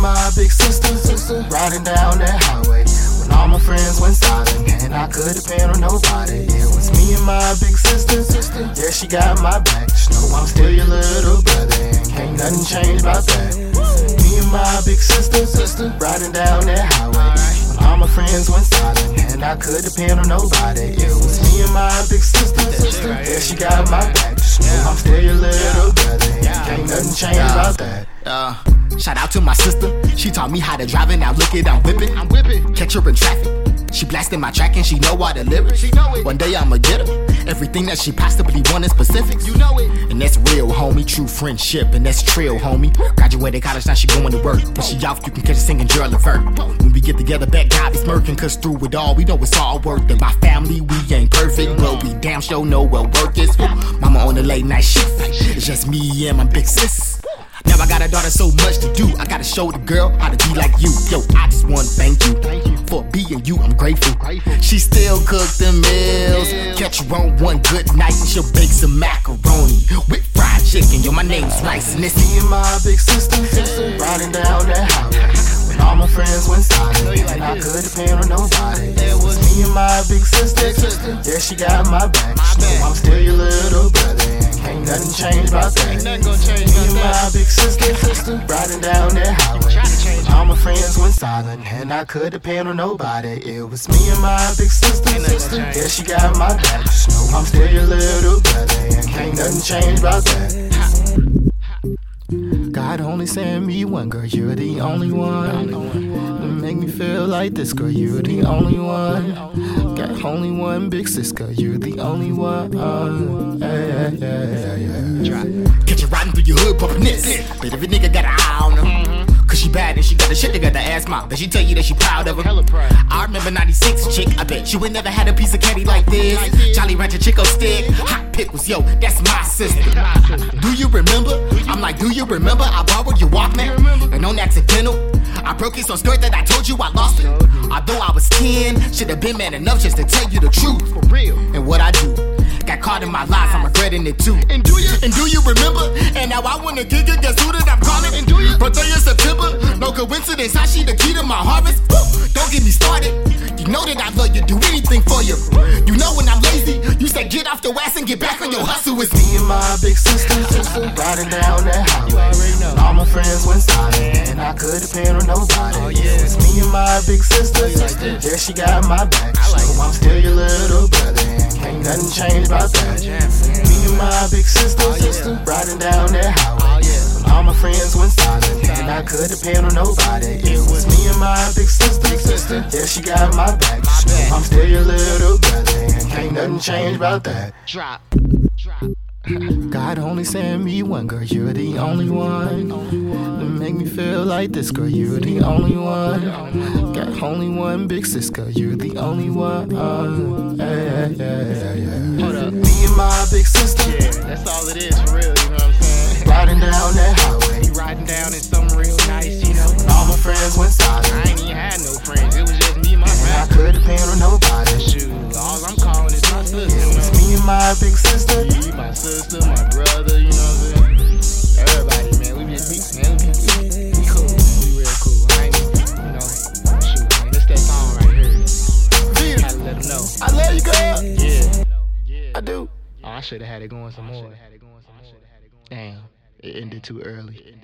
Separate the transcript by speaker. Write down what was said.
Speaker 1: my big sister, sister, riding down that highway. When all my friends went silent, and I could depend on nobody. It was me and my big sister, sister. Yeah, she got my back. Just know I'm still your little brother, and can't nothing change about that. Me and my big sister, sister, riding down that highway. When all my friends went silent, and I could depend on nobody. It was me and my big sister, sister. Yeah, she got my back. Just know I'm still your little brother, and can't nothing change about that.
Speaker 2: Uh, shout out to my sister. She taught me how to drive and now look it, I'm whipping.
Speaker 3: I'm whipping.
Speaker 2: Catch her in traffic. She blasting my track and she know all the lyrics.
Speaker 3: She know it.
Speaker 2: One day I'ma get her. Everything that she possibly want in specifics.
Speaker 3: You know it.
Speaker 2: And that's real, homie. True friendship, and that's trill, homie. Graduated college, now she going to work. When she off, you can catch her singing Gerald Levert. When we get together, back God be smirking, cause through it all, we know it's all worth it. My family, we ain't perfect, but we damn sure know what work is. Mama on the late night shift. It's just me and my big sis. Got a daughter, so much to do. I gotta show the girl how to be like you. Yo, I just wanna thank you for being you. I'm grateful. She still cook the meals. Catch her on one good night and she'll bake some macaroni with fried chicken. Yo, my name's Rice and it's
Speaker 1: Me and my big sister, riding down that highway. When all my friends went silent, and I couldn't depend on nobody. It was me and my big sister. Yeah, she got my back. Just know I'm still your little brother,
Speaker 3: Ain't nothing gonna change about that.
Speaker 1: My big sister, sister, riding down that highway.
Speaker 3: Try to change
Speaker 1: all my friends went silent, and I could depend on nobody. It was me and my big sister, sister. Yeah, she got my back. I'm still your little brother, and can't nothing change about that. God only sent me one girl, you're the only one. Make me feel like this girl, you're the only one. Only one big girl, you're the only one. Yeah, yeah, yeah, yeah, yeah.
Speaker 2: Catch her riding through your hood, pumping this. If a nigga got an eye on her, cause she bad and she got the shit together, ass mouth. Then she tell you that she proud of her.
Speaker 3: Hella proud.
Speaker 2: I remember 96 chick, I bet you ain't never had a piece of candy like this.
Speaker 3: Like this.
Speaker 2: Jolly Rancher Chick-O-Stick, hot pickles, yo, that's my sister. Do you remember? I'm like, do you remember? I borrowed your Walkman, and on accidental, I broke it so skirt that I told you I lost it. Although I was 10, should have been man enough just to tell you the truth.
Speaker 3: For real.
Speaker 2: And what I do, got caught in my lies, I'm regretting it too.
Speaker 3: And do you?
Speaker 2: And do you remember? And now I wanna kick it, guess who that I'm calling?
Speaker 3: And do you?
Speaker 2: Birthday in September, no coincidence, how she the key to my harvest? Woo! Don't get me started. You know that I love you, do anything for you. You know when I'm lazy, you say get off the ass and get back on your hustle. It's me.
Speaker 1: Me and my big sister, sister, riding down that highway. Could depend on nobody.
Speaker 3: Oh, yeah.
Speaker 1: It was me and my big sister, sister. Yeah, she got my back.
Speaker 3: I like
Speaker 1: know I'm still your little brother, and can't nothing change about that. Me and my big sister,
Speaker 3: Oh,
Speaker 1: sister, riding down that highway.
Speaker 3: Oh, yeah.
Speaker 1: All my friends went silent, and I could depend on nobody. It was me and my big sister, sister. Yeah, she got my back. Know
Speaker 3: back.
Speaker 1: I'm still your little brother, and can't nothing change about that.
Speaker 3: Drop. Drop.
Speaker 1: God only sent me one girl, you're the only one. Like this girl, you're the only one. Got only one big sis, girl, you're the only one. Uh, yeah, yeah, yeah, yeah.
Speaker 3: Hold up.
Speaker 1: Me and my big sister,
Speaker 3: Yeah, that's all it is for real, you know what I'm saying?
Speaker 1: riding down that highway.
Speaker 3: You riding down in something real nice, you know?
Speaker 1: All my friends went silent.
Speaker 3: I ain't even had no friends, it was just me and my
Speaker 1: and I
Speaker 3: friends.
Speaker 1: could depend on nobody.
Speaker 3: Shoot, all I'm calling is my sister,
Speaker 1: It
Speaker 3: you
Speaker 1: was me and my big sister.
Speaker 3: You, my sister, my
Speaker 1: I do.
Speaker 3: Oh, I should have had it going some more. Damn, it ended too early.